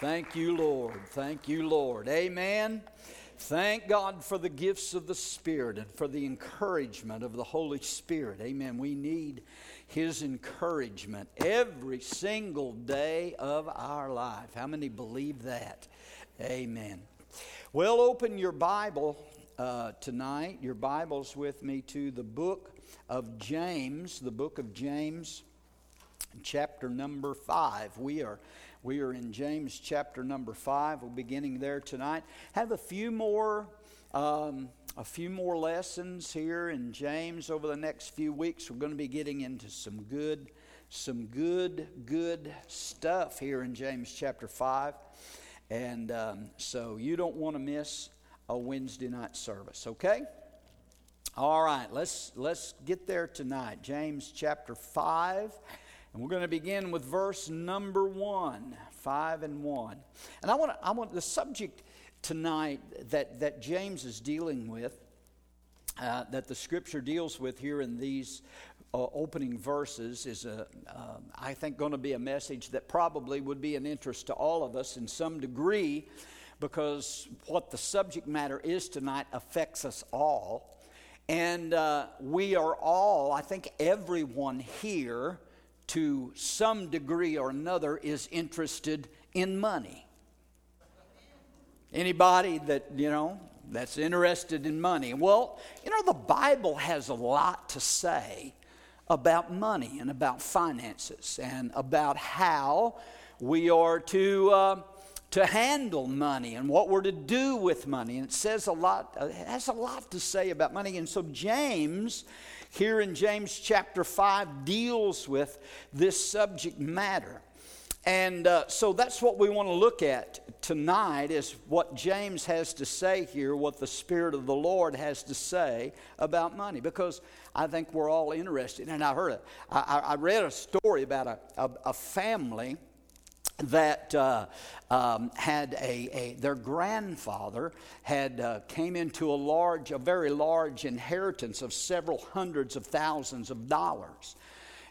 Thank you, Lord. Thank you, Lord. Amen. Thank God for the gifts of the Spirit and for the encouragement of the Holy Spirit. Amen. We need His encouragement every single day of our life. How many believe that? Amen. Well, open your Bible uh, tonight, your Bibles with me to the book of James, the book of James, chapter number five. We are we are in James chapter number five. We're beginning there tonight. Have a few more. Um, a few more lessons here in James over the next few weeks. We're going to be getting into some good, some good, good stuff here in James chapter five, and um, so you don't want to miss a Wednesday night service. Okay. All right, let's let's get there tonight. James chapter five and we're going to begin with verse number one, five and one. And I want, to, I want the subject tonight that, that James is dealing with, uh, that the scripture deals with here in these uh, opening verses, is, a, uh, I think, going to be a message that probably would be an interest to all of us in some degree, because what the subject matter is tonight affects us all. And uh, we are all, I think everyone here, to some degree or another is interested in money. Anybody that, you know, that's interested in money. Well, you know, the Bible has a lot to say about money and about finances and about how we are to, uh, to handle money and what we're to do with money. And it says a lot, it has a lot to say about money. And so James here in James chapter 5 deals with this subject matter. And uh, so that's what we want to look at tonight is what James has to say here, what the Spirit of the Lord has to say about money, because I think we're all interested. And I heard, it. I, I read a story about a, a, a family that uh, um, had a, a, their grandfather had uh, came into a large a very large inheritance of several hundreds of thousands of dollars.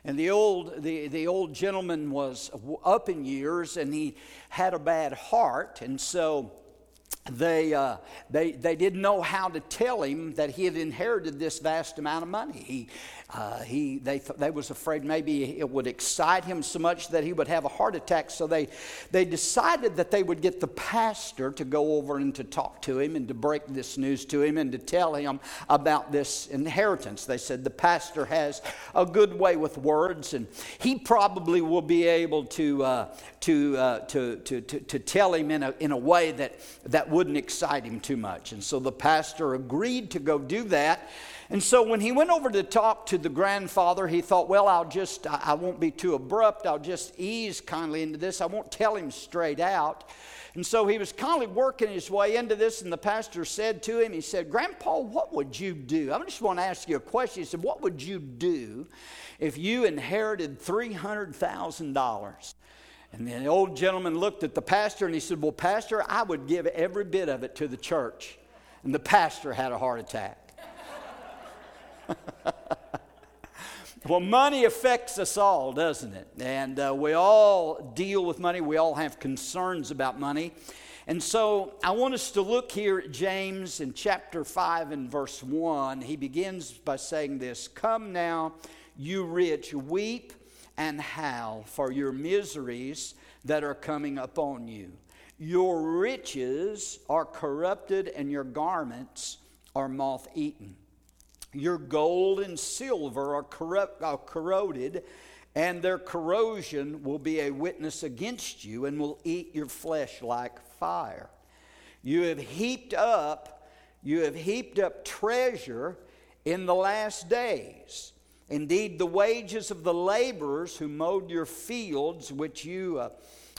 And the old the, the old gentleman was up in years and he had a bad heart. And so they, uh, they, they didn't know how to tell him that he had inherited this vast amount of money. He, uh, he, they, th- they was afraid maybe it would excite him so much that he would have a heart attack. So they, they decided that they would get the pastor to go over and to talk to him and to break this news to him and to tell him about this inheritance. They said the pastor has a good way with words and he probably will be able to, uh, to, uh, to, to, to, to, tell him in a, in a way that, that wouldn't excite him too much. And so the pastor agreed to go do that. And so when he went over to talk to the grandfather, he thought, well, I'll just, I won't be too abrupt. I'll just ease kindly into this. I won't tell him straight out. And so he was kindly working his way into this, and the pastor said to him, he said, Grandpa, what would you do? I just want to ask you a question. He said, What would you do if you inherited $300,000? And the old gentleman looked at the pastor and he said, Well, Pastor, I would give every bit of it to the church. And the pastor had a heart attack. well, money affects us all, doesn't it? And uh, we all deal with money, we all have concerns about money. And so I want us to look here at James in chapter 5 and verse 1. He begins by saying this Come now, you rich, weep and howl for your miseries that are coming upon you. Your riches are corrupted, and your garments are moth eaten. Your gold and silver are, corrupt, are corroded, and their corrosion will be a witness against you and will eat your flesh like fire. You have heaped up, you have heaped up treasure in the last days. Indeed, the wages of the laborers who mowed your fields, which you, uh,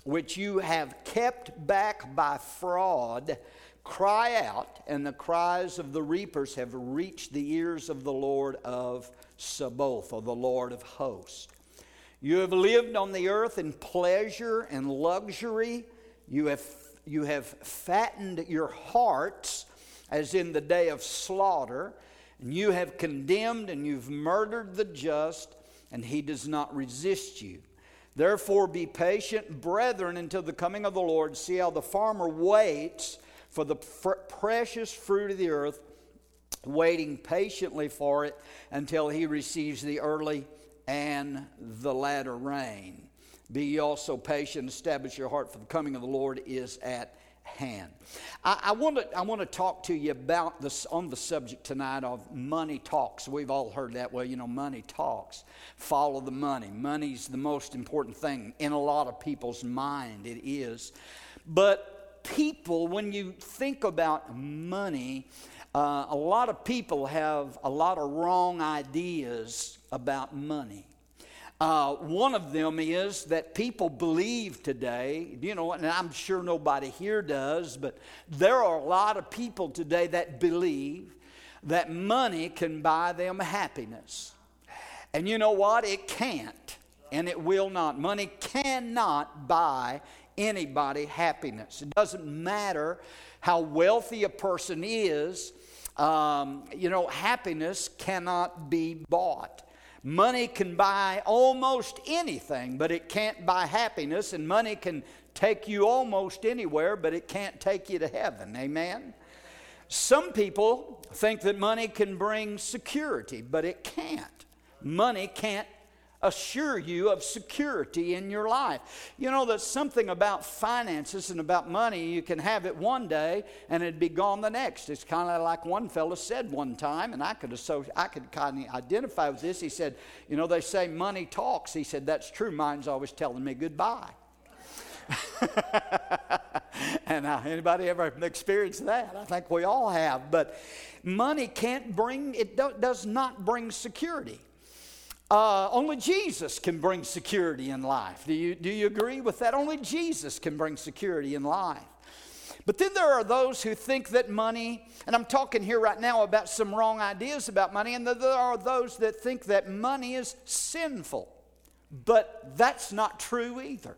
which you have kept back by fraud, cry out, and the cries of the reapers have reached the ears of the Lord of Sabaoth, or the Lord of hosts. You have lived on the earth in pleasure and luxury. You have, you have fattened your hearts as in the day of slaughter. And you have condemned and you've murdered the just, and he does not resist you. Therefore, be patient, brethren, until the coming of the Lord. See how the farmer waits for the fr- precious fruit of the earth, waiting patiently for it until he receives the early and the latter rain. Be ye also patient, establish your heart, for the coming of the Lord is at hand. I, want to I want to talk to you about this on the subject tonight of money talks. We've all heard that. Well, you know, money talks. Follow the money. Money's the most important thing in a lot of people's mind. It is, but people, when you think about money, uh, a lot of people have a lot of wrong ideas about money. Uh, one of them is that people believe today, you know, and I'm sure nobody here does, but there are a lot of people today that believe that money can buy them happiness. And you know what? It can't, and it will not. Money cannot buy anybody happiness. It doesn't matter how wealthy a person is, um, you know, happiness cannot be bought. Money can buy almost anything, but it can't buy happiness, and money can take you almost anywhere, but it can't take you to heaven. Amen? Some people think that money can bring security, but it can't. Money can't assure you of security in your life. You know, there's something about finances and about money. You can have it one day and it'd be gone the next. It's kind of like one fellow said one time, and I could, associate, I could kind of identify with this. He said, You know, they say money talks. He said, That's true. Mine's always telling me goodbye. and uh, anybody ever experienced that? I think we all have. But money can't bring, it do, does not bring security. Uh, only Jesus can bring security in life. Do you, do you agree with that? Only Jesus can bring security in life. But then there are those who think that money, and I'm talking here right now about some wrong ideas about money, and there are those that think that money is sinful. But that's not true either.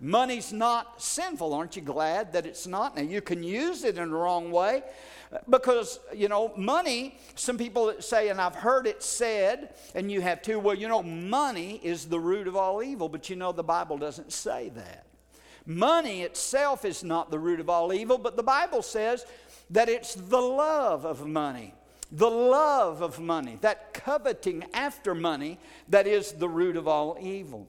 Money's not sinful. Aren't you glad that it's not? Now, you can use it in the wrong way, because, you know, money, some people say, and I've heard it said, and you have too, well, you know, money is the root of all evil, but you know, the Bible doesn't say that. Money itself is not the root of all evil, but the Bible says that it's the love of money. The love of money, that coveting after money, that is the root of all evil.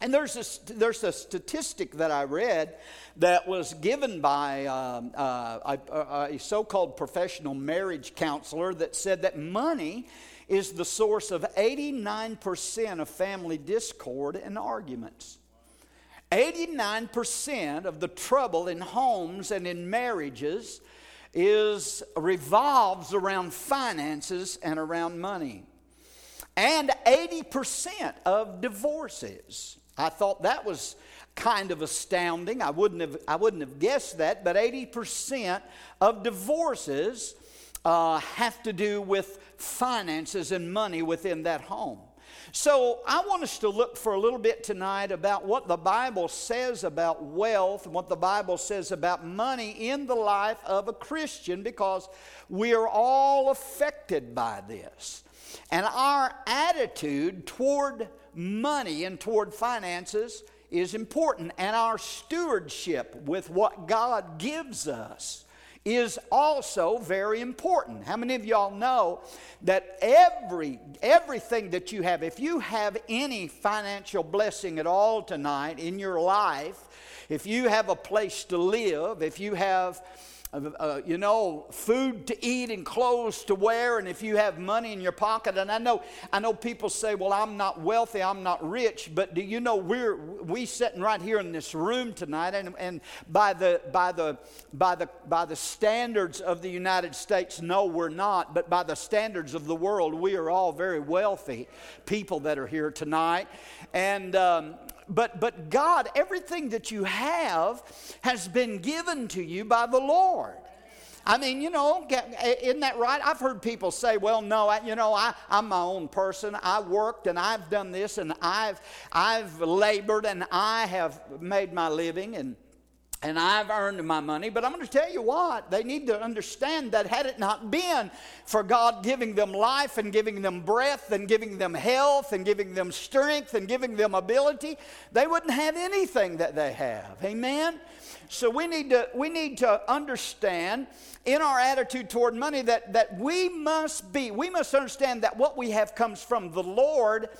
And there's a, there's a statistic that I read that was given by um, uh, a, a so called professional marriage counselor that said that money is the source of 89% of family discord and arguments. 89% of the trouble in homes and in marriages is revolves around finances and around money. And 80% of divorces I thought that was kind of astounding. I wouldn't have, I wouldn't have guessed that, but 80% of divorces uh, have to do with finances and money within that home. So, I want us to look for a little bit tonight about what the Bible says about wealth and what the Bible says about money in the life of a Christian because we are all affected by this. And our attitude toward money and toward finances is important, and our stewardship with what God gives us is also very important. How many of y'all know that every everything that you have, if you have any financial blessing at all tonight in your life, if you have a place to live, if you have uh, you know, food to eat and clothes to wear, and if you have money in your pocket. And I know, I know people say, "Well, I'm not wealthy, I'm not rich," but do you know we're we sitting right here in this room tonight, and, and by the by the by the by the standards of the United States, no, we're not, but by the standards of the world, we are all very wealthy people that are here tonight, and. Um, but, but God, everything that you have has been given to you by the Lord. I mean, you know, isn't that right? I've heard people say, well, no, I, you know, I, I'm my own person. I worked and I've done this and I've, I've labored and I have made my living. And and I've earned my money, but I'm going to tell you what, they need to understand that had it not been for God giving them life and giving them breath and giving them health and giving them strength and giving them ability, they wouldn't have anything that they have. Amen? So we need to, we need to understand in our attitude toward money that, that we must be, we must understand that what we have comes from the Lord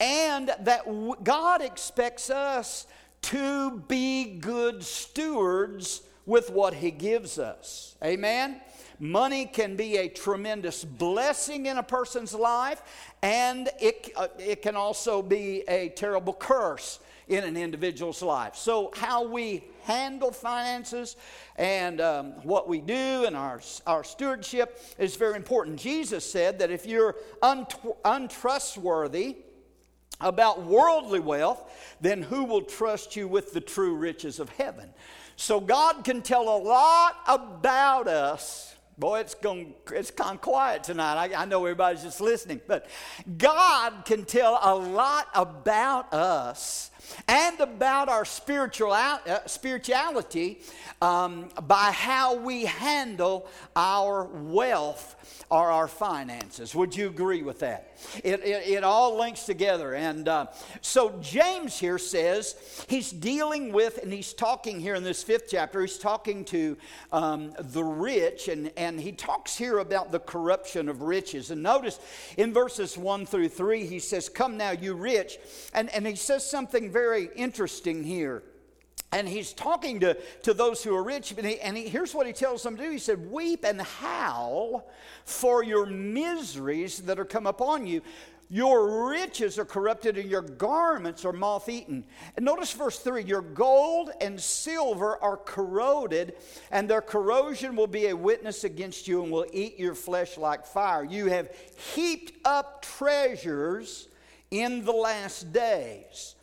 and that God expects us to be good stewards with what He gives us. Amen? Money can be a tremendous blessing in a person's life, and it, uh, it can also be a terrible curse in an individual's life. So, how we handle finances and um, what we do and our, our stewardship is very important. Jesus said that if you're unt- untrustworthy, about worldly wealth, then who will trust you with the true riches of heaven? So God can tell a lot about us. Boy, it's, going, it's kind of quiet tonight. I, I know everybody's just listening, but God can tell a lot about us and about our spiritual, uh, spirituality um, by how we handle our wealth or our finances. Would you agree with that? It, it, it all links together. And uh, so James here says he's dealing with, and he's talking here in this fifth chapter, he's talking to um, the rich, and, and he talks here about the corruption of riches. And notice in verses 1 through 3, he says, Come now, you rich. And, and he says something very interesting here. And he's talking to, to those who are rich, and, he, and he, here's what he tells them to do. He said, Weep and howl for your miseries that are come upon you. Your riches are corrupted, and your garments are moth eaten. And notice verse 3 Your gold and silver are corroded, and their corrosion will be a witness against you and will eat your flesh like fire. You have heaped up treasures in the last days.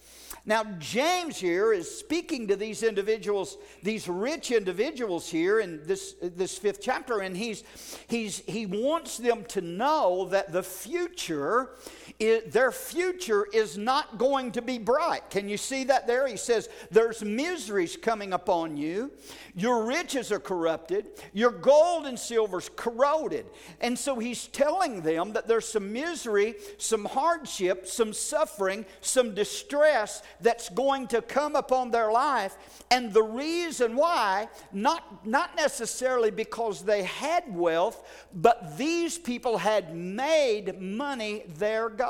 Now, James here is speaking to these individuals, these rich individuals here in this, this fifth chapter, and he's, he's, he wants them to know that the future, is, their future is not going to be bright. Can you see that there? He says, There's miseries coming upon you. Your riches are corrupted. Your gold and silver's corroded. And so he's telling them that there's some misery, some hardship, some suffering, some distress that's going to come upon their life. And the reason why, not, not necessarily because they had wealth, but these people had made money their God.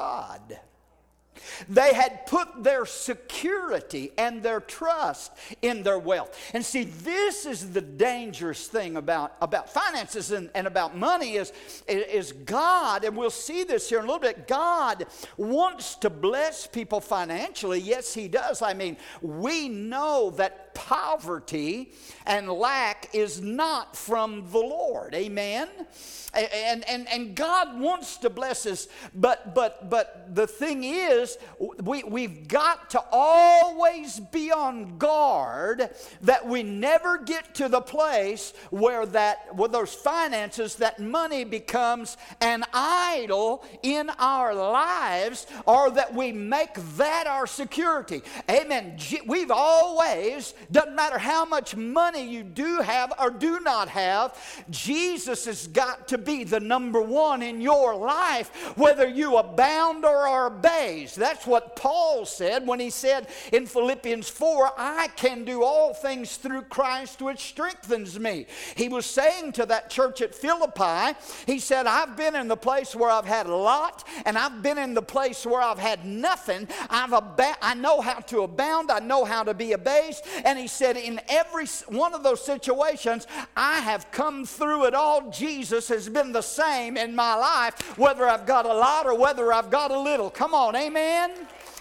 They had put their security and their trust in their wealth. And see, this is the dangerous thing about, about finances and, and about money is, is God, and we'll see this here in a little bit, God wants to bless people financially. Yes, He does. I mean, we know that poverty and lack is not from the Lord. Amen? And, and, and God wants to bless us, but, but, but the thing is, we, we've got to always be on guard that we never get to the place where that, with those finances, that money becomes an idol in our lives, or that we make that our security. Amen. We've always, doesn't matter how much money you do have or do not have, Jesus has got to be the number one in your life, whether you abound or are abased. That's what Paul said when he said in Philippians 4, I can do all things through Christ which strengthens me. He was saying to that church at Philippi, he said, I've been in the place where I've had a lot, and I've been in the place where I've had nothing. I've ab- I know how to abound, I know how to be abased. And he said, in every one of those situations, I have come through it all. Jesus has been the same in my life, whether I've got a lot or whether I've got a little. Come on, amen?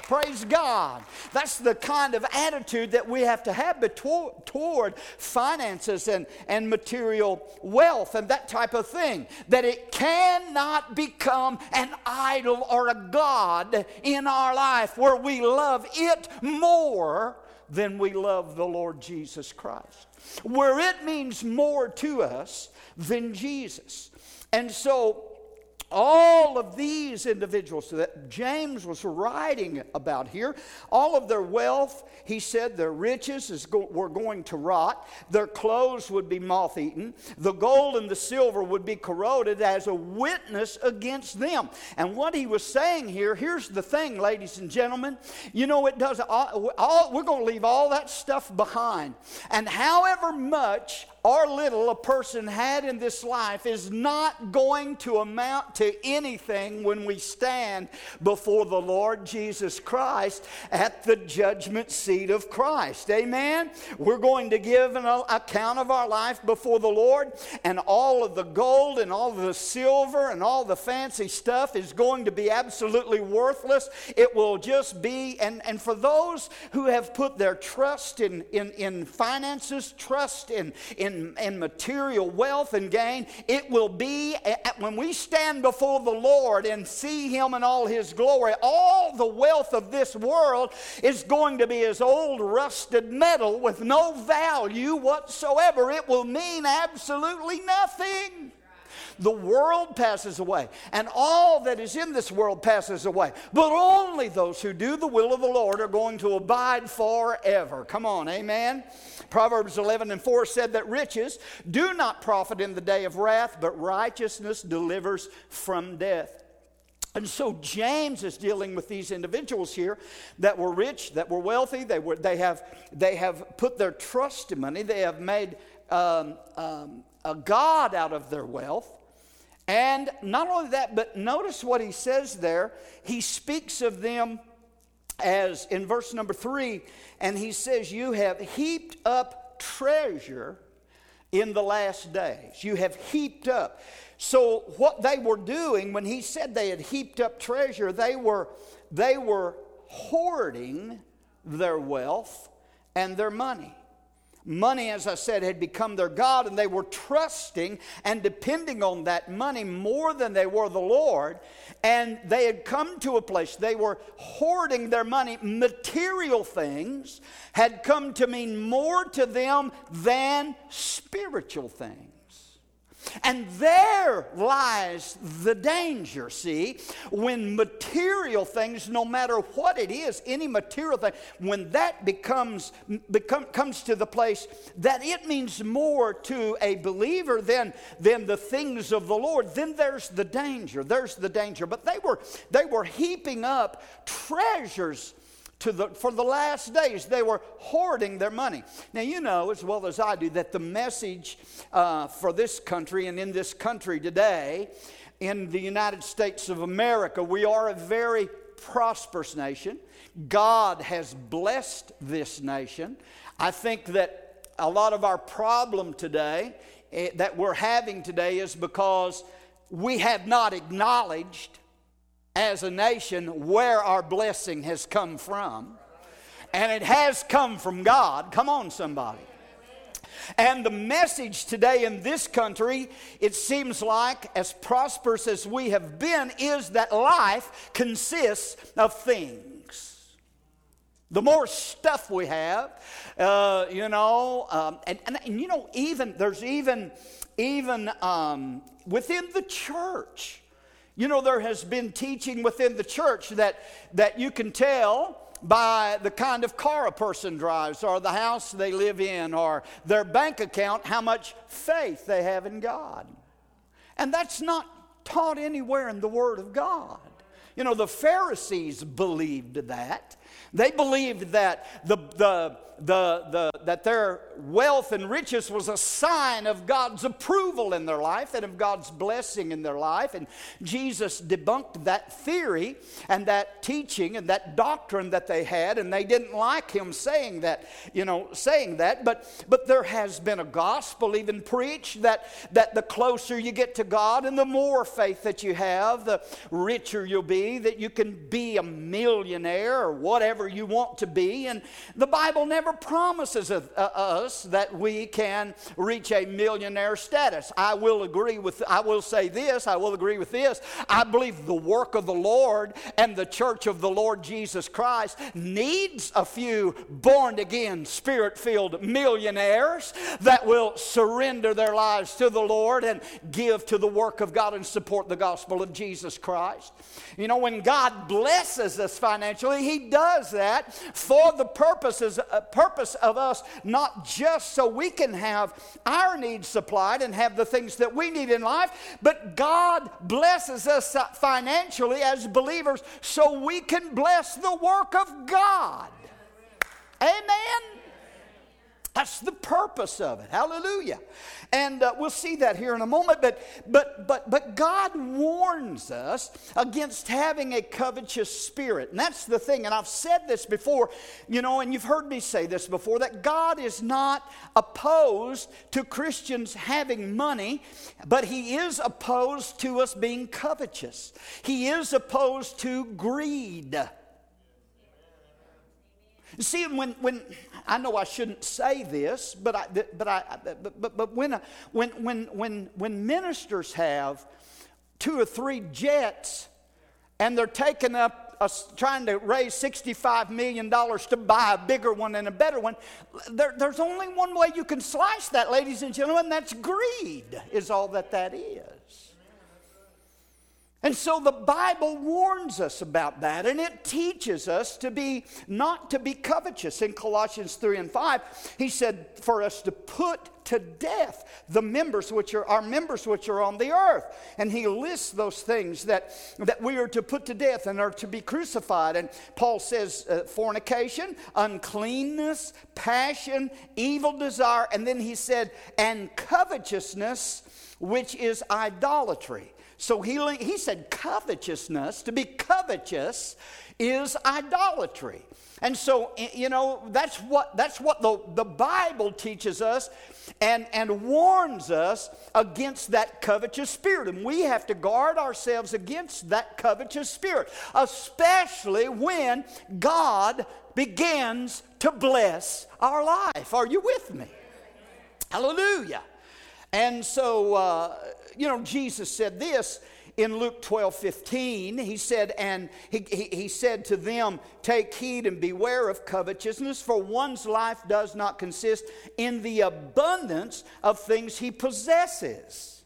Praise God. That's the kind of attitude that we have to have toward finances and, and material wealth and that type of thing. That it cannot become an idol or a God in our life where we love it more than we love the Lord Jesus Christ. Where it means more to us than Jesus. And so all of these individuals that James was writing about here, all of their wealth, he said their riches go- were going to rot, their clothes would be moth eaten, the gold and the silver would be corroded as a witness against them. And what he was saying here, here's the thing, ladies and gentlemen, you know, it does all, all we're going to leave all that stuff behind. And however much or little a person had in this life is not going to amount to anything when we stand before the Lord Jesus Christ at the judgment seat of Christ. Amen? We're going to give an account of our life before the Lord, and all of the gold and all the silver and all the fancy stuff is going to be absolutely worthless. It will just be, and, and for those who have put their trust in, in, in finances, trust in, in and, material wealth and gain, it will be when we stand before the Lord and see Him in all His glory, all the wealth of this world is going to be as old rusted metal with no value whatsoever. It will mean absolutely nothing. The world passes away, and all that is in this world passes away. But only those who do the will of the Lord are going to abide forever. Come on, amen. Proverbs 11 and 4 said that riches do not profit in the day of wrath, but righteousness delivers from death. And so James is dealing with these individuals here that were rich, that were wealthy. They, were, they, have, they have put their trust in money. They have made um, um, a God out of their wealth. And not only that, but notice what he says there. He speaks of them as in verse number three, and he says, You have heaped up treasure in the last days. You have heaped up. So, what they were doing when he said they had heaped up treasure, they were, they were hoarding their wealth and their money. Money, as I said, had become their God, and they were trusting and depending on that money more than they were the Lord. And they had come to a place, they were hoarding their money. Material things had come to mean more to them than spiritual things. And there lies the danger, see, when material things, no matter what it is, any material thing, when that becomes become, comes to the place that it means more to a believer than, than the things of the Lord, then there's the danger. There's the danger. But they were they were heaping up treasures to the, for the last days. They were hoarding their money. Now, you know as well as I do that the message uh, for this country and in this country today, in the United States of America, we are a very prosperous nation. God has blessed this nation. I think that a lot of our problem today eh, that we're having today is because we have not acknowledged as a nation where our blessing has come from. And it has come from God. Come on, somebody. And the message today in this country, it seems like, as prosperous as we have been, is that life consists of things. The more stuff we have, uh, you know, um, and, and, and, you know, even there's even even um, within the church, you know, there has been teaching within the church that, that you can tell by the kind of car a person drives, or the house they live in, or their bank account, how much faith they have in God. And that's not taught anywhere in the Word of God. You know, the Pharisees believed that. They believed that the, the, the, the, that their wealth and riches was a sign of God's approval in their life and of God's blessing in their life. And Jesus debunked that theory and that teaching and that doctrine that they had, and they didn't like him saying that, you know, saying that. But, but there has been a gospel even preached that, that the closer you get to God and the more faith that you have, the richer you'll be, that you can be a millionaire or whatever you want to be. And the Bible never promises uh, us that we can reach a millionaire status. I will agree with, I will say this, I will agree with this. I believe the work of the Lord and the church of the Lord Jesus Christ needs a few born again, spirit filled millionaires that will surrender their lives to the Lord and give to the work of God and support the gospel of Jesus Christ. You know, when God blesses us financially, He does that for the purposes, uh, purpose of us, not just so we can have our needs supplied and have the things that we need in life, but God blesses us financially as believers so we can bless the work of God. Amen. That's the purpose of it. Hallelujah. And uh, we'll see that here in a moment. But, but, but, but God warns us against having a covetous spirit. And that's the thing. And I've said this before, you know, and you've heard me say this before that God is not opposed to Christians having money, but He is opposed to us being covetous. He is opposed to greed. See, when, when I know I shouldn't say this, but, I, but, I, but, but, when, uh, when, when, when, when ministers have two or three jets and they're taking up trying to raise $65 million to buy a bigger one and a better one, there, there's only one way you can slice that, ladies and gentlemen, that's greed, is all that that is. And so the Bible warns us about that, and it teaches us to be not to be covetous. In Colossians 3 and 5, he said for us to put to death the members which are our members which are on the earth. And he lists those things that, that we are to put to death and are to be crucified. And Paul says uh, fornication, uncleanness, passion, evil desire, and then he said, and covetousness, which is idolatry. So he, he said covetousness, to be covetous is idolatry. And so, you know, that's what, that's what the, the Bible teaches us and, and warns us against that covetous spirit. And we have to guard ourselves against that covetous spirit, especially when God begins to bless our life. Are you with me? Hallelujah. And so, uh, you know, Jesus said this in Luke 12 15. He said, and he, he, he, said to them, Take heed and beware of covetousness, for one's life does not consist in the abundance of things he possesses.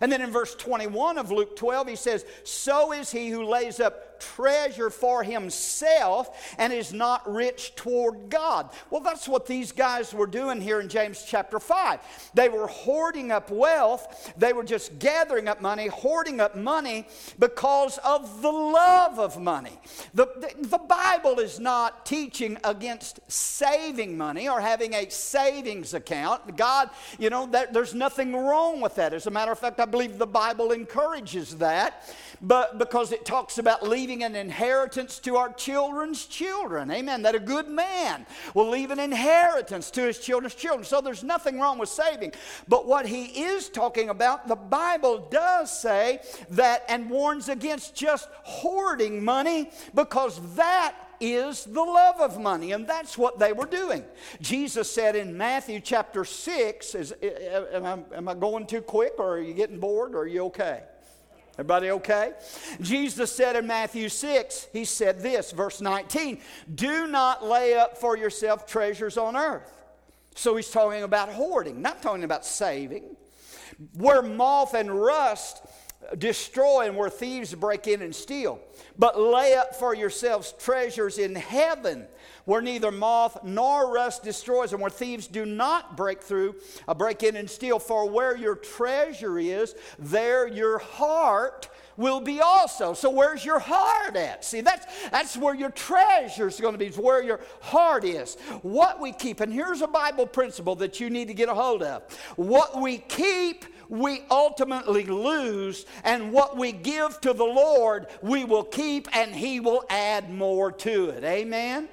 And then in verse 21 of Luke 12, he says, So is he who lays up treasure for himself and is not rich toward God. Well, that's what these guys were doing here in James chapter 5. They were hoarding up wealth, they were just gathering up money, hoarding up money because of the love of money. The, the, the Bible is not teaching against saving money or having a savings account. God, you know, there's nothing wrong with that. As a matter of fact, I believe the Bible encourages that but because it talks about leaving an inheritance to our children's children. Amen. That a good man will leave an inheritance to his children's children. So there's nothing wrong with saving. But what he is talking about, the Bible does say that and warns against just hoarding money because that is the love of money, and that's what they were doing. Jesus said in Matthew chapter 6, is, am, I, am I going too quick, or are you getting bored, or are you okay? Everybody okay? Jesus said in Matthew 6, he said this, verse 19, do not lay up for yourself treasures on earth. So he's talking about hoarding, not talking about saving. Where moth and rust destroy and where thieves break in and steal. But lay up for yourselves treasures in heaven where neither moth nor rust destroys, and where thieves do not break through, uh, break in and steal. For where your treasure is, there your heart will be also. So where's your heart at? See, that's that's where your treasure is going to be. It's where your heart is. What we keep, and here's a Bible principle that you need to get a hold of. What we keep we ultimately lose, and what we give to the Lord, we will keep, and He will add more to it. Amen?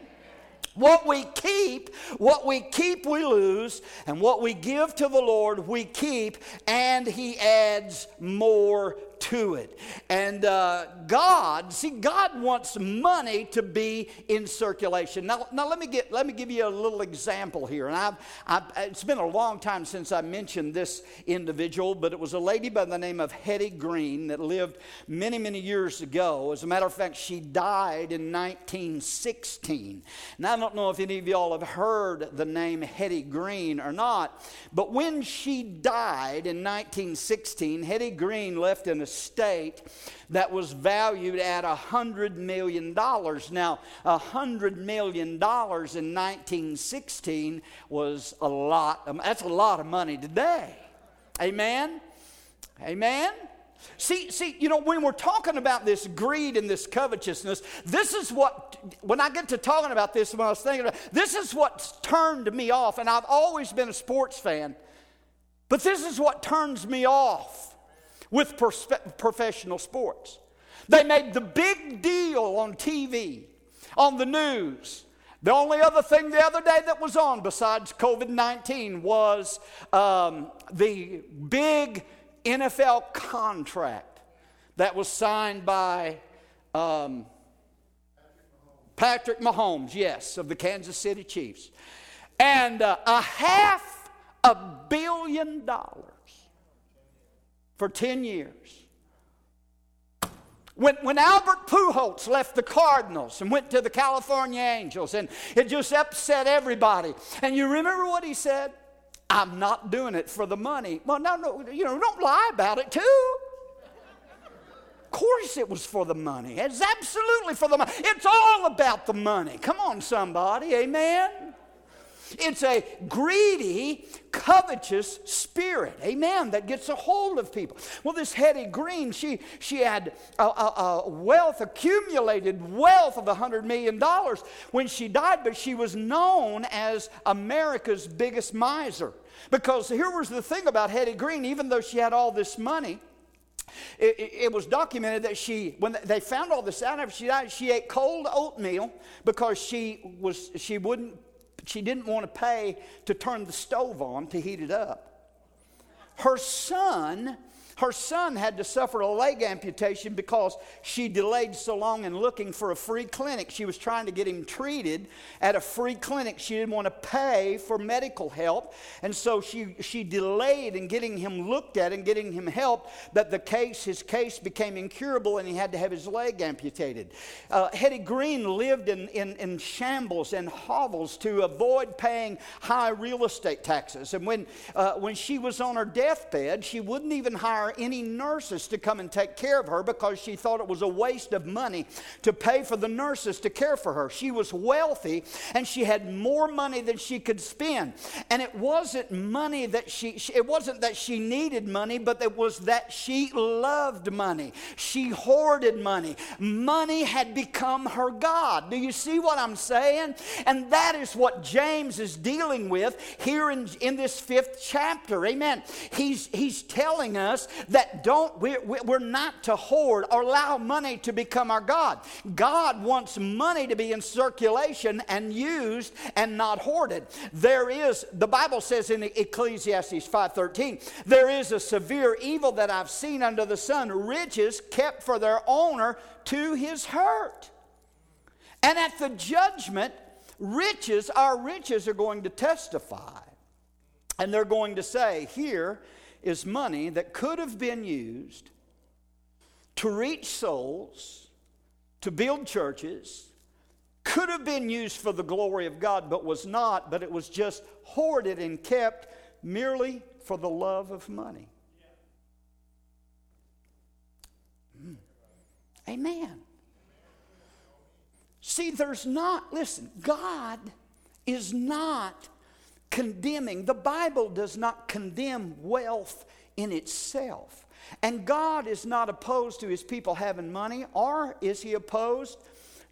What we keep, what we keep, we lose, and what we give to the Lord, we keep, and He adds more to it. And uh, God, see, God wants money to be in circulation. Now, now let me get let me give you a little example here. And I've, I've, it's been a long time since I mentioned this individual, but it was a lady by the name of Hetty Green that lived many many years ago. As a matter of fact, she died in 1916. Now I don't know if any of y'all have heard the name Hetty Green or not, but when she died in 1916, Hetty Green left an estate that was valued at $100 million. Now, $100 million in 1916 was a lot, that's a lot of money today. Amen? Amen? See, see, you know, when we're talking about this greed and this covetousness, this is what, when I get to talking about this, when I was thinking about this is what turned me off. And I've always been a sports fan, but this is what turns me off with perspe- professional sports. They made the big deal on TV, on the news. The only other thing the other day that was on besides COVID 19 was um, the big NFL contract that was signed by um, Patrick Mahomes, yes, of the Kansas City Chiefs. And uh, a half a billion dollars for 10 years. When, when Albert Pujols left the Cardinals and went to the California Angels, and it just upset everybody. And you remember what he said? I'm not doing it for the money. Well, no, no, you know, don't lie about it too. Of course it was for the money. It's absolutely for the money. It's all about the money. Come on, somebody. Amen. It's a greedy, covetous spirit, amen, that gets a hold of people. Well, this Hetty Green, she, she had a, a, a wealth, accumulated wealth of $100 million when she died, but she was known as America's biggest miser. Because here was the thing about Hetty Green, even though she had all this money, it, it, it, was documented that she, when they found all this out after she died, she ate cold oatmeal because she was she wouldn't she didn't want to pay to turn the stove on to heat it up. Her son her son had to suffer a leg amputation because she delayed so long in looking for a free clinic. She was trying to get him treated at a free clinic. She didn't want to pay for medical help. And so she, she delayed in getting him looked at and getting him help that the case, his case became incurable and he had to have his leg amputated. Uh, Hetty Green lived in, in, in shambles and hovels to avoid paying high real estate taxes. And when, uh, when she was on her deathbed, she wouldn't even hire hire any nurses to come and take care of her because she thought it was a waste of money to pay for the nurses to care for her. She was wealthy and she had more money than she could spend. And it wasn't money that she, it wasn't that she needed money, but it was that she loved money. She hoarded money. Money had become her God. Do you see what I'm saying? And that is what James is dealing with here in, in this fifth chapter. Amen. He's, he's telling us that don't, we're, we're not to hoard or allow money to become our God. God wants money to be in circulation and used and not hoarded. There is, the Bible says in Ecclesiastes 5.13, there is a severe evil that I've seen under the sun, riches kept for their owner to his hurt. And at the judgment, riches, our riches are going to testify. And they're going to say, Here is money that could have been used to reach souls, to build churches, could have been used for the glory of God, but was not, but it was just hoarded and kept merely for the love of money. Mm. Amen. See, there's not, listen, God is not condemning. The Bible does not condemn wealth in itself. And God is not opposed to his people having money, or is he opposed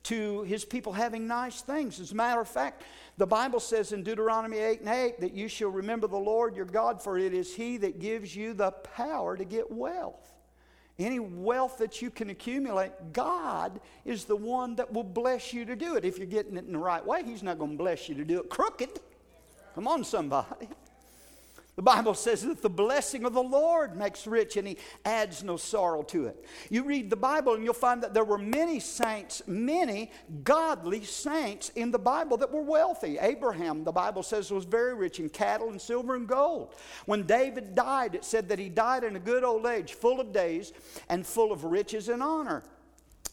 to his people having nice things? As a matter of fact, the Bible says in Deuteronomy 8 and 8 that you shall remember the Lord your God, for it is he that gives you the power to get wealth. Any wealth that you can accumulate, God is the one that will bless you to do it. If you're getting it in the right way, He's not going to bless you to do it crooked. Come on, somebody. The Bible says that the blessing of the Lord makes rich and he adds no sorrow to it. You read the Bible and you'll find that there were many saints, many godly saints in the Bible that were wealthy. Abraham, the Bible says, was very rich in cattle and silver and gold. When David died, it said that he died in a good old age, full of days and full of riches and honor.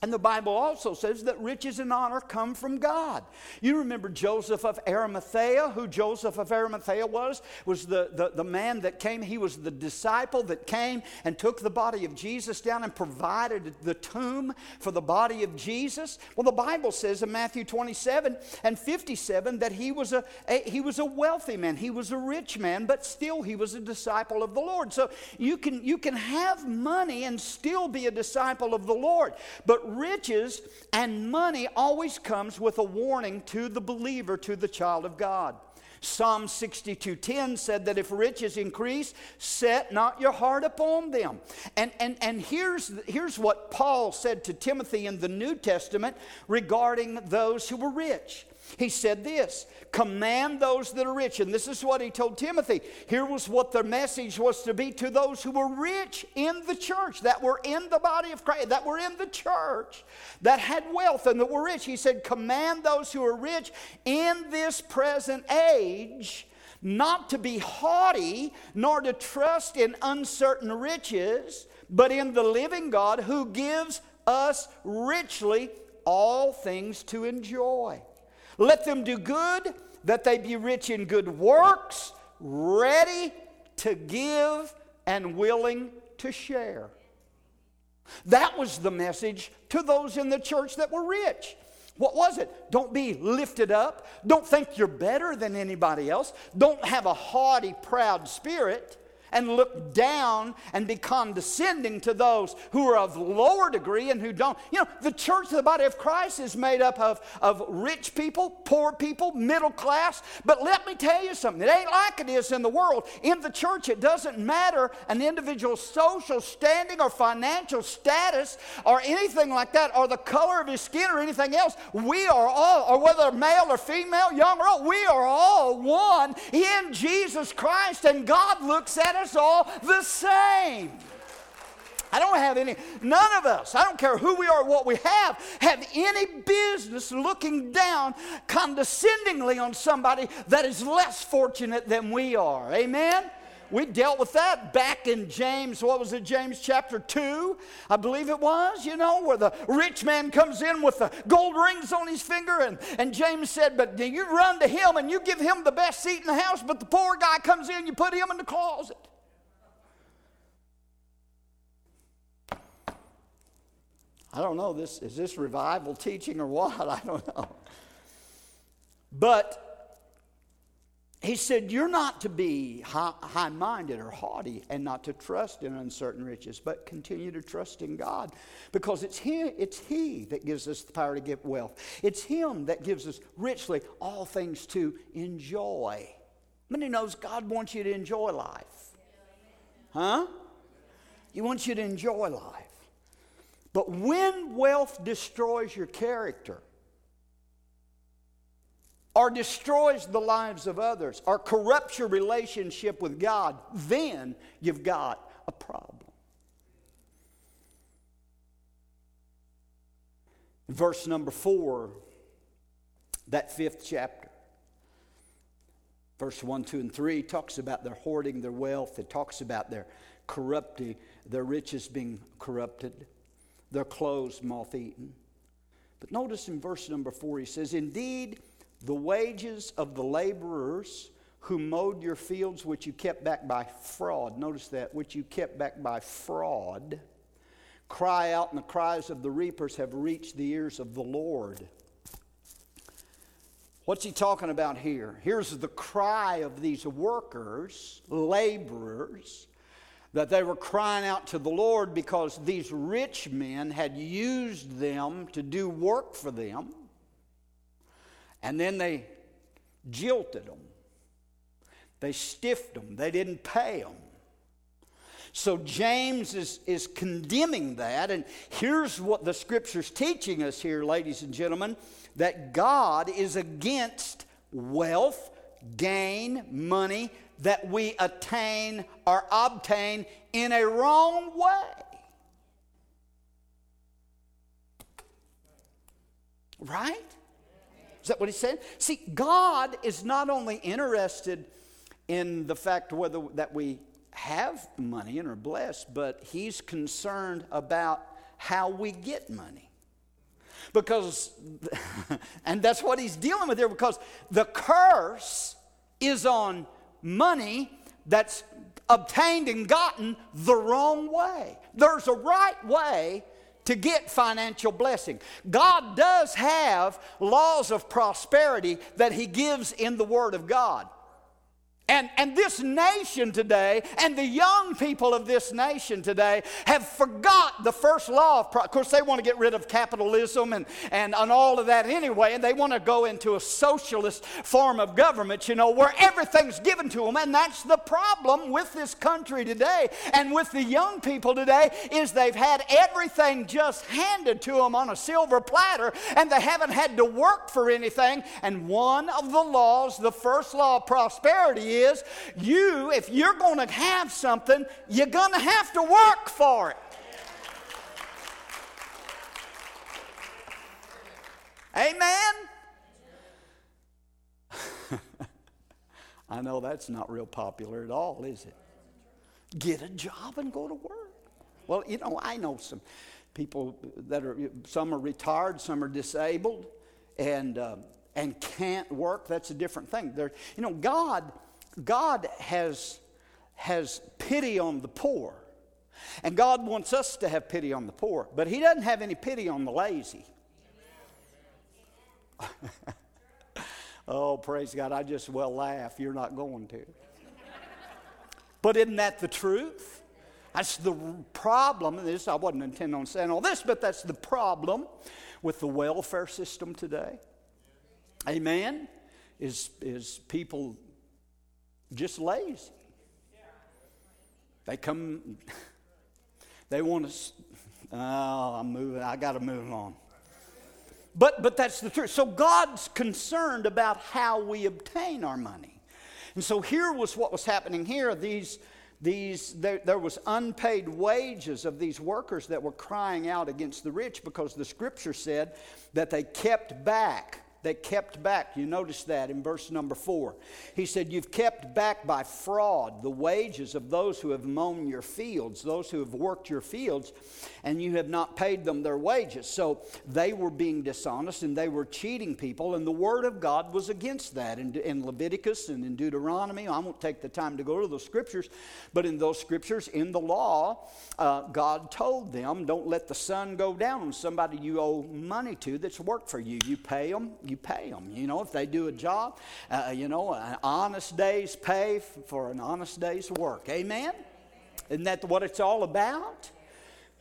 And the Bible also says that riches and honor come from God. You remember Joseph of Arimathea, who Joseph of Arimathea was? Was the, the, the man that came, he was the disciple that came and took the body of Jesus down and provided the tomb for the body of Jesus. Well, the Bible says in Matthew 27 and 57 that he was a, a he was a wealthy man, he was a rich man, but still he was a disciple of the Lord. So you can, you can have money and still be a disciple of the Lord. But riches and money always comes with a warning to the believer, to the child of God. Psalm 62:10 said that if riches increase, set not your heart upon them. And, and, and here's, here's what Paul said to Timothy in the New Testament regarding those who were rich. He said this command those that are rich. And this is what he told Timothy. Here was what the message was to be to those who were rich in the church, that were in the body of Christ, that were in the church, that had wealth and that were rich. He said, command those who are rich in this present age not to be haughty, nor to trust in uncertain riches, but in the living God who gives us richly all things to enjoy. Let them do good, that they be rich in good works, ready to give and willing to share. That was the message to those in the church that were rich. What was it? Don't be lifted up. Don't think you're better than anybody else. Don't have a haughty, proud spirit and look down and be condescending to those who are of lower degree and who don't. You know, the church, the body of Christ, is made up of, of rich people, poor people, middle class. But let me tell you something. It ain't like it is in the world. In the church, it doesn't matter an individual's social standing or financial status or anything like that or the color of his skin or anything else. We are all, or whether male or female, young or old, we are all one in Jesus Christ. And God looks at us all the same. I don't have any, none of us, I don't care who we are, what we have, have any business looking down condescendingly on somebody that is less fortunate than we are. Amen? We dealt with that back in James, what was it, James chapter 2, I believe it was, you know, where the rich man comes in with the gold rings on his finger. And, and James said, But you run to him and you give him the best seat in the house, but the poor guy comes in, you put him in the closet. I don't know, this, is this revival teaching or what? I don't know. But he said, You're not to be high minded or haughty and not to trust in uncertain riches, but continue to trust in God because it's he, it's he that gives us the power to get wealth. It's Him that gives us richly all things to enjoy. Many knows God wants you to enjoy life? Huh? He wants you to enjoy life. But when wealth destroys your character, or destroys the lives of others, or corrupts your relationship with God, then you've got a problem. Verse number four, that fifth chapter, verse one, two, and three, talks about their hoarding their wealth. It talks about their corrupting, their riches being corrupted their clothes moth eaten. But notice in verse number four, he says, Indeed, the wages of the laborers who mowed your fields, which you kept back by fraud, notice that, which you kept back by fraud, cry out, and the cries of the reapers have reached the ears of the Lord. What's he talking about here? Here's the cry of these workers, laborers, that they were crying out to the Lord because these rich men had used them to do work for them. And then they jilted them, they stiffed them, they didn't pay them. So James is, is condemning that. And here's what the scripture's teaching us here, ladies and gentlemen that God is against wealth, gain, money that we attain or obtain in a wrong way. Right? That what he said? See, God is not only interested in the fact whether that we have money and are blessed, but he's concerned about how we get money. Because, and that's what he's dealing with here, because the curse is on money that's obtained and gotten the wrong way. There's a right way to get financial blessing. God does have laws of prosperity that He gives in the Word of God. And, and this nation today, and the young people of this nation today, have forgot the first law of, of course, they want to get rid of capitalism and, and, and all of that anyway, and they want to go into a socialist form of government, you know, where everything's given to them. And that's the problem with this country today and with the young people today, is they've had everything just handed to them on a silver platter, and they haven't had to work for anything. And one of the laws, the first law of prosperity, is you, if you're going to have something, you're going to have to work for it. Amen? I know that's not real popular at all, is it? Get a job and go to work. Well, you know, I know some people that are, some are retired, some are disabled, and, uh, and can't work. That's a different thing. They're, you know, God God has, has pity on the poor. And God wants us to have pity on the poor, but He doesn't have any pity on the lazy. oh, praise God. I just well laugh. You're not going to. but isn't that the truth? That's the problem. This I wasn't intending on saying all this, but that's the problem with the welfare system today. Amen. Is is people just lazy. They come, they want to, oh, I'm moving, I got to move on. But, but that's the truth. So God's concerned about how we obtain our money. And so here was what was happening here. These, these, there, there was unpaid wages of these workers that were crying out against the rich because the scripture said that they kept back that kept back. You notice that in verse number four. He said, You've kept back by fraud the wages of those who have mown your fields, those who have worked your fields, and you have not paid them their wages. So they were being dishonest and they were cheating people, and the word of God was against that. In, in Leviticus and in Deuteronomy, I won't take the time to go to those scriptures, but in those scriptures, in the law, uh, God told them, Don't let the sun go down on somebody you owe money to that's worked for you. You pay them you pay them. You know, if they do a job, uh, you know, an honest day's pay for an honest day's work. Amen? Isn't that what it's all about?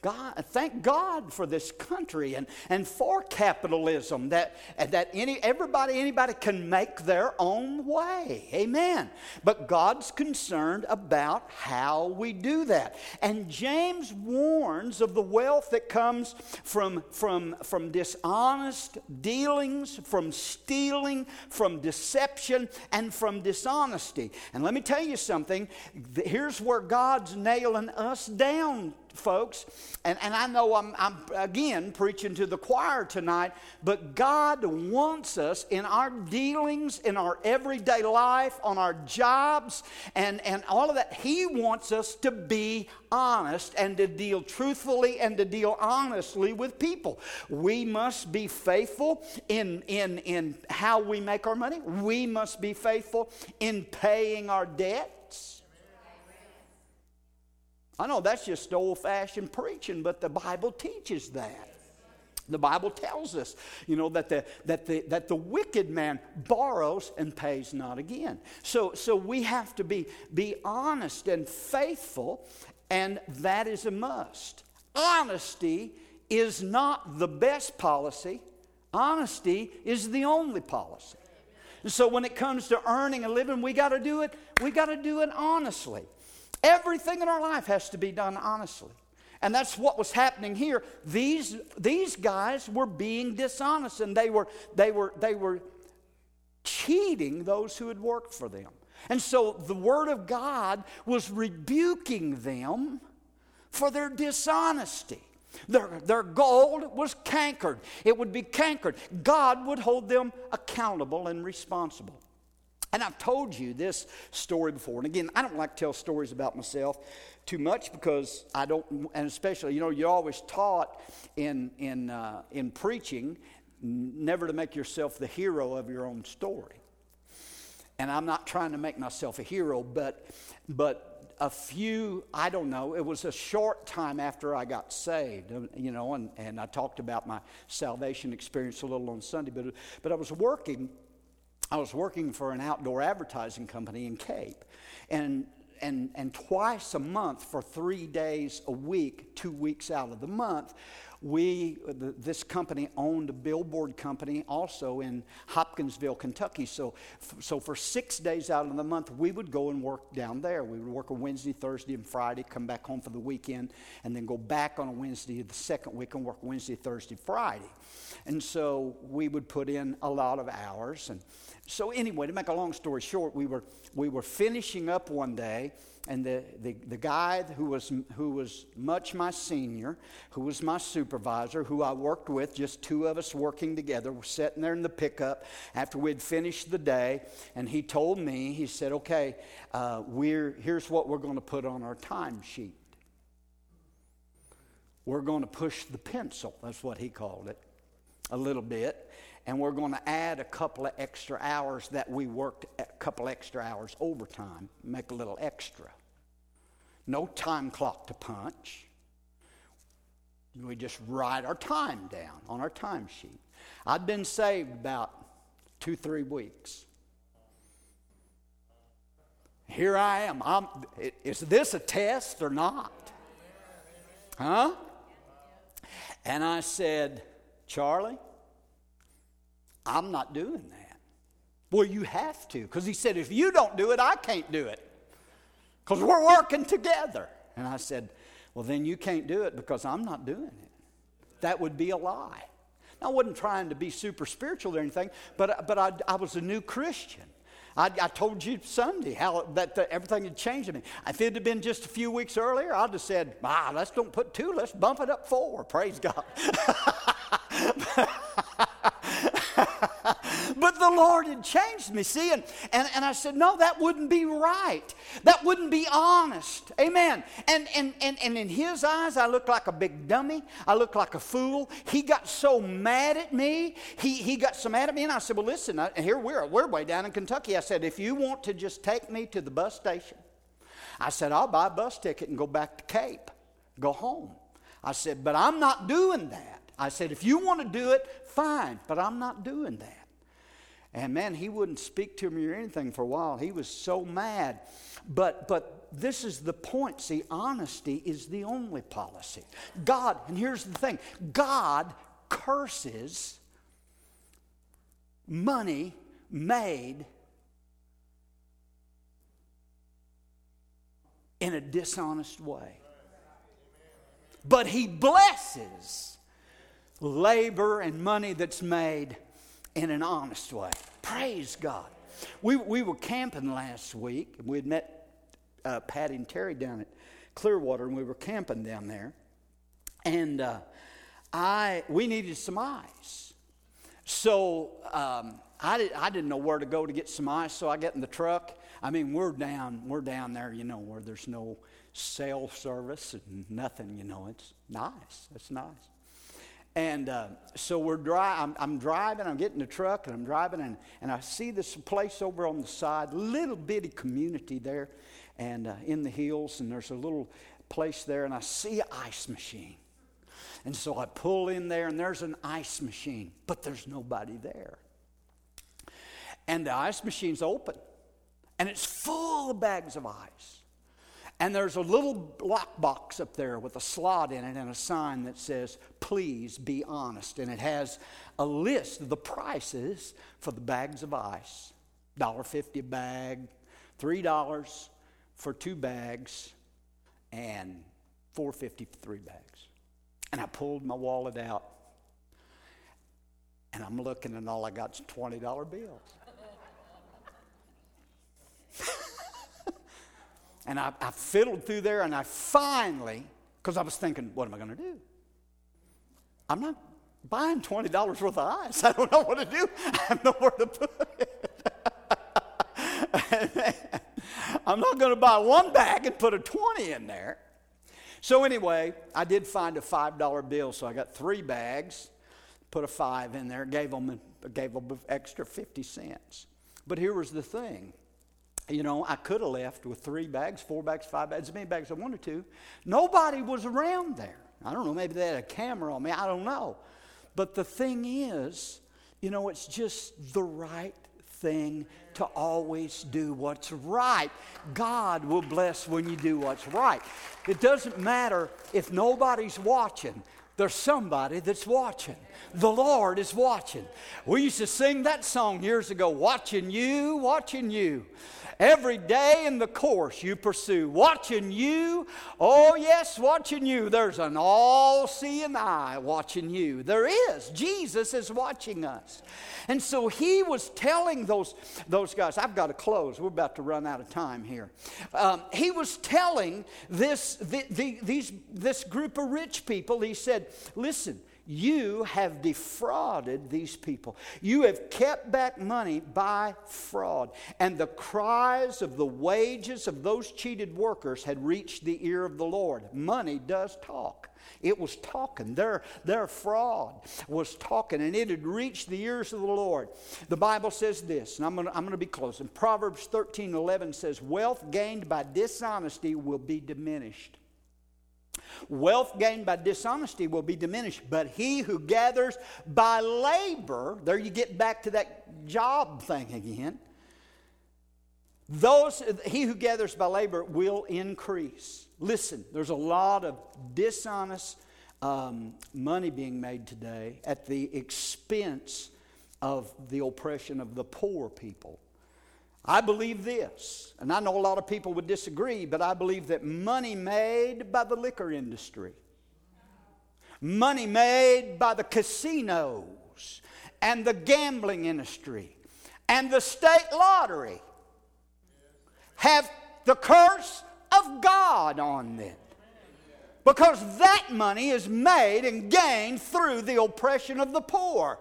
God, thank God for this country and, and for capitalism that, that any, everybody, anybody can make their own way. Amen. But God's concerned about how we do that. And James warns of the wealth that comes from, from, from dishonest dealings, from stealing, from deception, and from dishonesty. And let me tell you something here's where God's nailing us down folks, and, and I know I'm, I'm again preaching to the choir tonight, but God wants us in our dealings, in our everyday life, on our jobs, and, and all of that. He wants us to be honest and to deal truthfully and to deal honestly with people. We must be faithful in, in, in how we make our money, we must be faithful in paying our debt. I know that's just old fashioned preaching, but the Bible teaches that. The Bible tells us, you know, that the, that the, that the wicked man borrows and pays not again. So, so we have to be, be honest and faithful, and that is a must. Honesty is not the best policy, honesty is the only policy. And so when it comes to earning a living, we got to do it, we got to do it honestly. Everything in our life has to be done honestly. And that's what was happening here. These, these guys were being dishonest and they were, they, were, they were cheating those who had worked for them. And so the Word of God was rebuking them for their dishonesty. Their, their gold was cankered. It would be cankered. God would hold them accountable and responsible. And I've told you this story before. And again, I don't like to tell stories about myself too much because I don't, and especially, you know, you're always taught in, in, uh, in preaching never to make yourself the hero of your own story. And I'm not trying to make myself a hero, but, but a few, I don't know, it was a short time after I got saved, you know, and, and I talked about my salvation experience a little on Sunday, but, but I was working I was working for an outdoor advertising company in Cape. And, and, and twice a month for three days a week, two weeks out of the month, we, this company owned a billboard company also in Hopkinsville, Kentucky. So, so for six days out of the month, we would go and work down there. We would work a Wednesday, Thursday, and Friday, come back home for the weekend, and then go back on a Wednesday the second week and work Wednesday, Thursday, Friday. And so we would put in a lot of hours. And so anyway, to make a long story short, we were, we were finishing up one day and the, the, the guy who was, who was much my senior, who was my supervisor, who I worked with, just two of us working together, were sitting there in the pickup after we'd finished the day, and he told me, he said, okay, uh, we're, here's what we're going to put on our timesheet. We're going to push the pencil, that's what he called it, a little bit. And we're going to add a couple of extra hours that we worked a couple extra hours overtime make a little extra no time clock to punch. We just write our time down on our timesheet. I'd been saved about two, three weeks. Here I am. I'm, is this a test or not? Huh? And I said, Charlie, I'm not doing that. Well, you have to, because he said, if you don't do it, I can't do it because we're working together. And I said, Well, then you can't do it because I'm not doing it. That would be a lie. Now, I wasn't trying to be super spiritual or anything, but, but I, I was a new Christian. I, I, told you Sunday how that everything had changed in me. If it had been just a few weeks earlier, I'd have said, ah, let's don't put two, let's bump it up four. Praise God. but the Lord had changed me. See, and, and, and I said, no, that wouldn't be right. That wouldn't be honest. Amen. And, and, and, and in his eyes, I looked like a big dummy. I looked like a fool. He got so mad at me. He, he got so mad at me. And I said, well, listen, I, here we're, we're way down in Kentucky. I said, if you want to just take me to the bus station, I said, I'll buy a bus ticket and go back to Cape, go home. I said, but I'm not doing that. I said, if you want to do it, fine, but I'm not doing that. And man, he wouldn't speak to me or anything for a while. He was so mad. But but this is the point. See, honesty is the only policy. God, and here's the thing God curses money made in a dishonest way. But he blesses labor and money that's made in an honest way. Praise God. We, we were camping last week. and We had met uh, Patty and Terry down at Clearwater, and we were camping down there. And uh, I, we needed some ice. So um, I, did, I didn't know where to go to get some ice, so I get in the truck. I mean, we're down, we're down there, you know, where there's no cell service and nothing, you know. It's nice. It's nice. And uh, so we're dri- I'm, I'm, driving, I'm getting the truck, and I'm driving, and, and I see this place over on the side, little bitty community there, and uh, in the hills, and there's a little place there, and I see an ice machine. And so I pull in there, and there's an ice machine, but there's nobody there. And the ice machine's open, and it's full of bags of ice. And there's a little lock box up there with a slot in it and a sign that says, Please be honest. And it has a list of the prices for the bags of ice $1.50 a bag, $3 for two bags, and $4.50 for three bags. And I pulled my wallet out, and I'm looking, and all I got is $20 bills. And I, I fiddled through there, and I finally, because I was thinking, what am I going to do? I'm not buying $20 worth of ice. I don't know what to do. I have nowhere to put it. I'm not going to buy one bag and put a 20 in there. So, anyway, I did find a $5 bill, so I got three bags, put a five in there, gave them, gave them extra 50 cents. But here was the thing you know, I could have left with three bags, four bags, five bags, as many bags as I wanted to. Nobody was around there. I don't know, maybe they had a camera on me, I don't know. But the thing is, you know, it's just the right thing to always do what's right. God will bless when you do what's right. It doesn't matter if nobody's watching, there's somebody that's watching. The Lord is watching. We used to sing that song years ago watching you, watching you. Every day in the course you pursue, watching you. Oh, yes, watching you. There's an all seeing eye watching you. There is. Jesus is watching us. And so he was telling those, those guys, I've got to close. We're about to run out of time here. Um, he was telling this, the, the, these, this group of rich people, he said, Listen, you have defrauded these people. You have kept back money by fraud. And the cries of the wages of those cheated workers had reached the ear of the Lord. Money does talk. It was talking. Their, their fraud was talking, and it had reached the ears of the Lord. The Bible says this, and I'm going to I'm to be closing. Proverbs 13 11 says, Wealth gained by dishonesty will be diminished. Wealth gained by dishonesty will be diminished, but he who gathers by labor, there you get back to that job thing again. Those, he who gathers by labor will increase. Listen, there's a lot of dishonest um, money being made today at the expense of the oppression of the poor people. I believe this, and I know a lot of people would disagree, but I believe that money made by the liquor industry, money made by the casinos, and the gambling industry, and the state lottery have the curse of God on them. Because that money is made and gained through the oppression of the poor.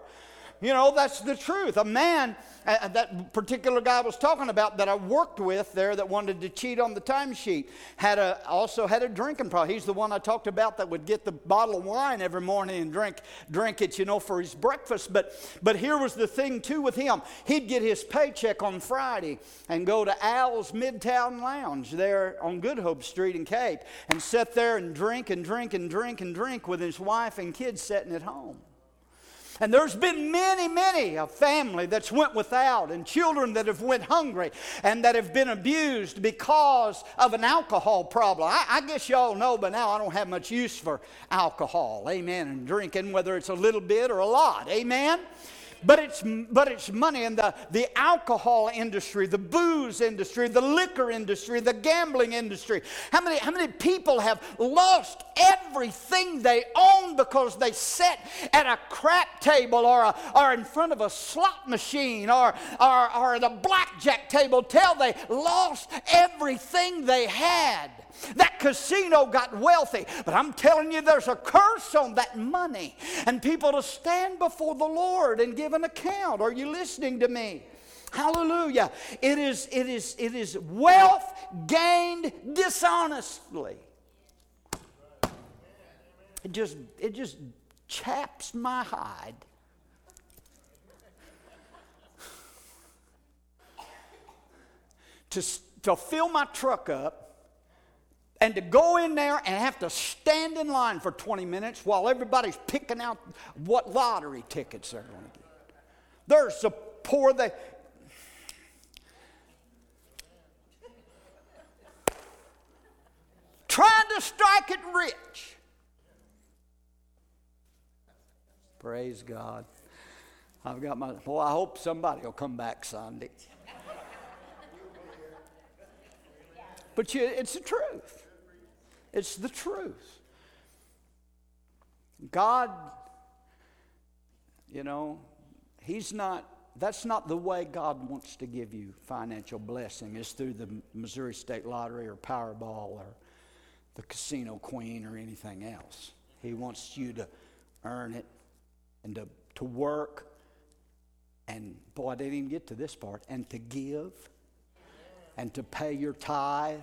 You know, that's the truth. A man, uh, that particular guy I was talking about that I worked with there that wanted to cheat on the timesheet, had a, also had a drinking problem. He's the one I talked about that would get the bottle of wine every morning and drink, drink it, you know, for his breakfast. But, but here was the thing, too, with him. He'd get his paycheck on Friday and go to Al's Midtown Lounge there on Good Hope Street in Cape and sit there and drink and drink and drink and drink with his wife and kids sitting at home. And there's been many, many a family that's went without and children that have went hungry and that have been abused because of an alcohol problem. I, I guess y'all know by now I don't have much use for alcohol. Amen. And drinking, whether it's a little bit or a lot. Amen but it's, but it's money in the, the alcohol industry, the booze industry, the liquor industry, the gambling industry. How many, how many people have lost everything they own because they sat at a crap table or, a, or in front of a slot machine or, or, or at a blackjack table till they lost everything they had? That casino got wealthy, but I'm telling you, there's a curse on that money. And people to stand before the Lord and give an account. Are you listening to me? Hallelujah. It is, it is, it is wealth gained dishonestly. It just, it just chaps my hide. to, to fill my truck up and to go in there and have to stand in line for 20 minutes while everybody's picking out what lottery tickets they're going to get. There's so poor they. Trying to strike it rich. Praise God. I've got my. Well, I hope somebody will come back Sunday. But you, it's the truth. It's the truth. God, you know, He's not that's not the way God wants to give you financial blessing, is through the Missouri State Lottery or Powerball or the Casino Queen or anything else. He wants you to earn it and to, to work. And boy, I didn't even get to this part. And to give and to pay your tithe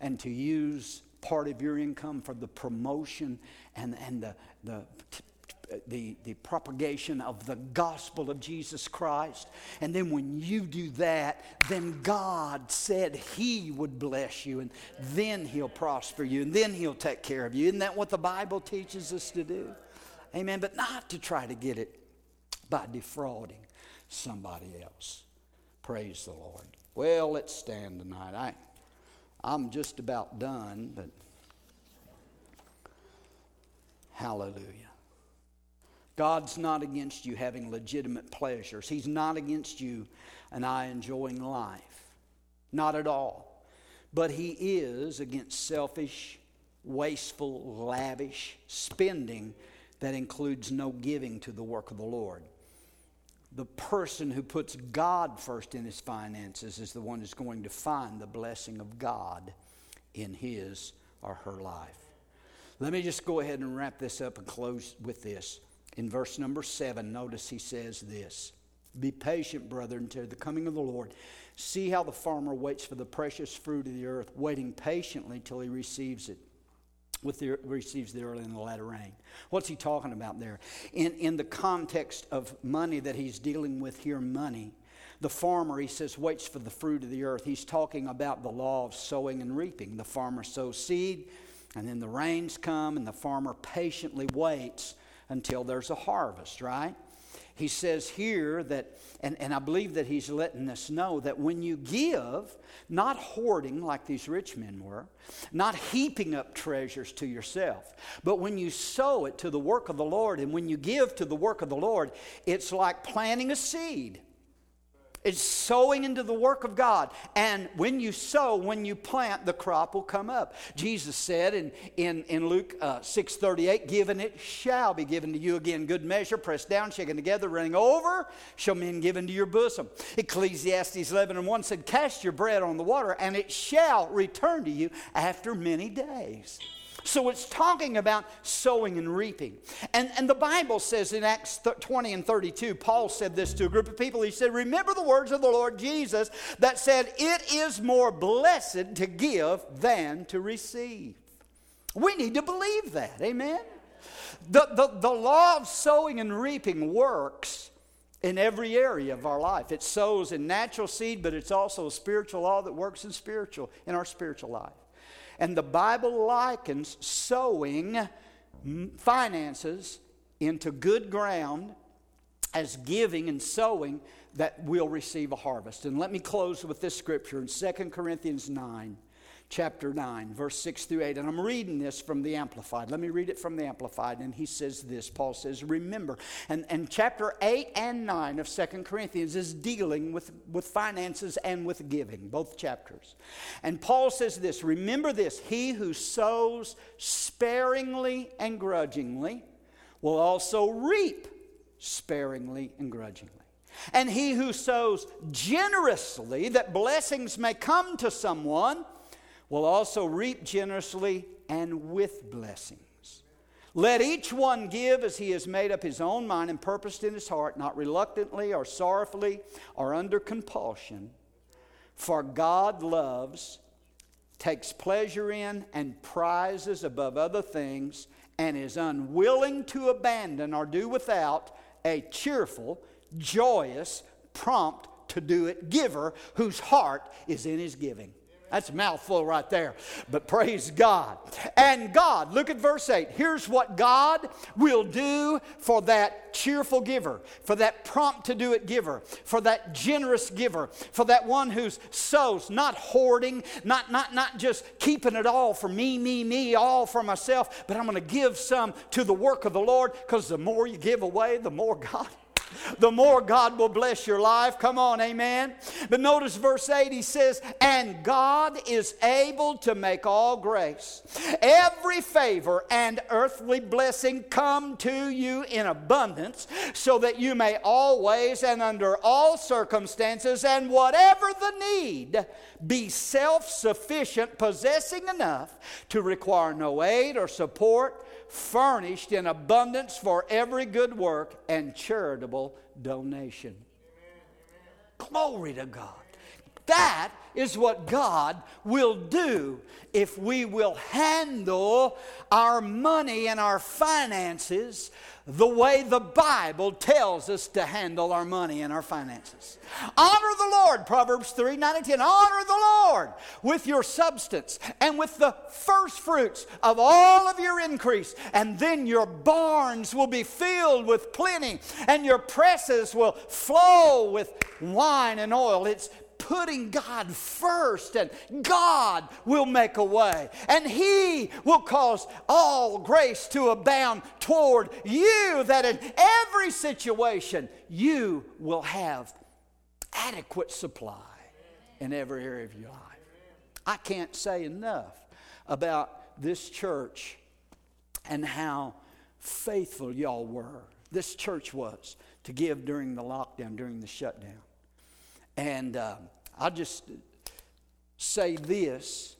and to use part of your income for the promotion and, and the, the the, the propagation of the gospel of Jesus Christ. And then when you do that, then God said He would bless you, and then He'll prosper you, and then He'll take care of you. Isn't that what the Bible teaches us to do? Amen. But not to try to get it by defrauding somebody else. Praise the Lord. Well, let's stand tonight. I, I'm just about done, but hallelujah. God's not against you having legitimate pleasures. He's not against you and I enjoying life. Not at all. But He is against selfish, wasteful, lavish spending that includes no giving to the work of the Lord. The person who puts God first in his finances is the one who's going to find the blessing of God in his or her life. Let me just go ahead and wrap this up and close with this. In verse number seven, notice he says this Be patient, brethren, until the coming of the Lord. See how the farmer waits for the precious fruit of the earth, waiting patiently till he receives it. With the, receives the early and the latter rain. What's he talking about there? In, in the context of money that he's dealing with here, money, the farmer, he says, waits for the fruit of the earth. He's talking about the law of sowing and reaping. The farmer sows seed, and then the rains come, and the farmer patiently waits until there's a harvest, right? He says here that, and, and I believe that he's letting us know that when you give, not hoarding like these rich men were, not heaping up treasures to yourself, but when you sow it to the work of the Lord, and when you give to the work of the Lord, it's like planting a seed. It's sowing into the work of God. And when you sow, when you plant, the crop will come up. Jesus said in, in, in Luke uh, 6.38, given it shall be given to you again. Good measure, pressed down, shaken together, running over, shall men give into your bosom. Ecclesiastes 11 and 1 said, cast your bread on the water, and it shall return to you after many days. So it's talking about sowing and reaping. And, and the Bible says in Acts 20 and 32, Paul said this to a group of people. He said, Remember the words of the Lord Jesus that said, It is more blessed to give than to receive. We need to believe that. Amen? The, the, the law of sowing and reaping works in every area of our life. It sows in natural seed, but it's also a spiritual law that works in spiritual in our spiritual life. And the Bible likens sowing finances into good ground as giving and sowing that will receive a harvest. And let me close with this scripture in 2 Corinthians 9 chapter 9, verse 6 through 8. And I'm reading this from the Amplified. Let me read it from the Amplified. And he says this Paul says, Remember. And, and chapter 8 and 9 of Second Corinthians is dealing with, with finances and with giving, both chapters. And Paul says this Remember this he who sows sparingly and grudgingly will also reap sparingly and grudgingly. And he who sows generously that blessings may come to someone will also reap generously and with blessings. Let each one give as he has made up his own mind and purposed in his heart, not reluctantly or sorrowfully or under compulsion. For God loves, takes pleasure in, and prizes above other things, and is unwilling to abandon or do without a cheerful, joyous, prompt to do it giver whose heart is in his giving. That's a mouthful right there. But praise God. And God, look at verse 8. Here's what God will do for that cheerful giver, for that prompt to do it giver, for that generous giver, for that one who's sows, not hoarding, not, not, not just keeping it all for me, me, me, all for myself, but I'm going to give some to the work of the Lord because the more you give away, the more God the more God will bless your life. Come on, amen. But notice verse 8, he says, And God is able to make all grace, every favor, and earthly blessing come to you in abundance, so that you may always and under all circumstances and whatever the need be self sufficient, possessing enough to require no aid or support furnished in abundance for every good work and charitable donation. Glory to God. That is what God will do if we will handle our money and our finances the way the Bible tells us to handle our money and our finances. Honor the Lord, Proverbs 3 9 and 10. Honor the Lord with your substance and with the first fruits of all of your increase, and then your barns will be filled with plenty, and your presses will flow with wine and oil. It's putting God first, and God will make a way, and He will cause all grace to abound toward you, that in every situation you will have adequate supply in every area of your life. I can't say enough about this church and how faithful y'all were. This church was to give during the lockdown, during the shutdown. And uh, I'll just say this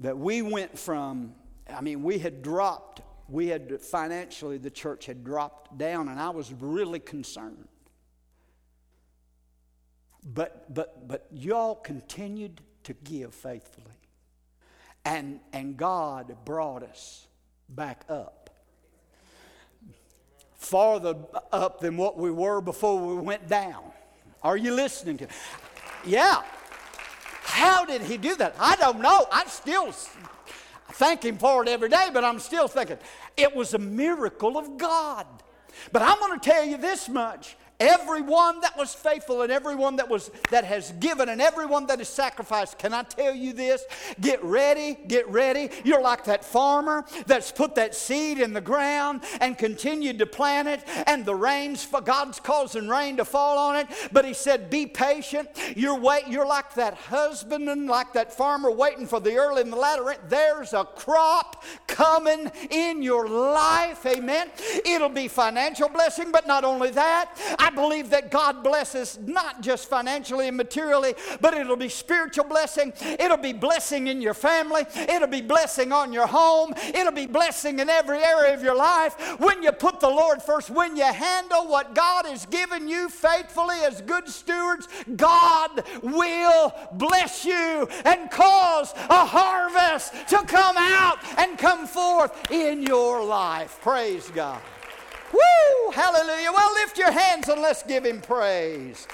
that we went from, I mean, we had dropped, we had financially, the church had dropped down, and I was really concerned. But, but, but y'all continued to give faithfully. And, and God brought us back up. Farther up than what we were before we went down. Are you listening to? me? Yeah. How did he do that? I don't know. I still thank him for it every day, but I'm still thinking it was a miracle of God. But I'm going to tell you this much Everyone that was faithful and everyone that was that has given and everyone that has sacrificed. Can I tell you this? Get ready, get ready. You're like that farmer that's put that seed in the ground and continued to plant it, and the rains for God's causing rain to fall on it. But he said, Be patient. You're wait, you're like that husbandman, like that farmer waiting for the early and the latter rain. There's a crop coming in your life. Amen. It'll be financial blessing, but not only that. I believe that God blesses not just financially and materially, but it'll be spiritual blessing. It'll be blessing in your family. It'll be blessing on your home. It'll be blessing in every area of your life. When you put the Lord first, when you handle what God has given you faithfully as good stewards, God will bless you and cause a harvest to come out and come forth in your life. Praise God. Woo! Hallelujah. Well, lift your hands and let's give him praise.